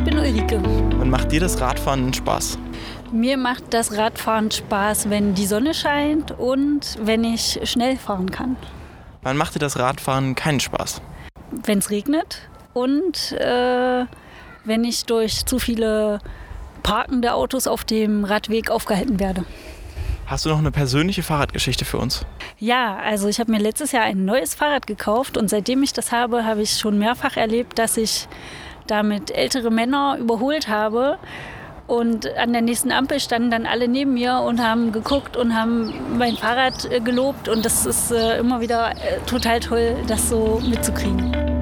Friederike. Wann macht dir das Radfahren Spaß? Mir macht das Radfahren Spaß, wenn die Sonne scheint und wenn ich schnell fahren kann. Wann macht dir das Radfahren keinen Spaß? Wenn es regnet und äh, wenn ich durch zu viele parkende Autos auf dem Radweg aufgehalten werde. Hast du noch eine persönliche Fahrradgeschichte für uns? Ja, also ich habe mir letztes Jahr ein neues Fahrrad gekauft und seitdem ich das habe, habe ich schon mehrfach erlebt, dass ich damit ältere Männer überholt habe. Und an der nächsten Ampel standen dann alle neben mir und haben geguckt und haben mein Fahrrad äh, gelobt. Und das ist äh, immer wieder äh, total toll, das so mitzukriegen.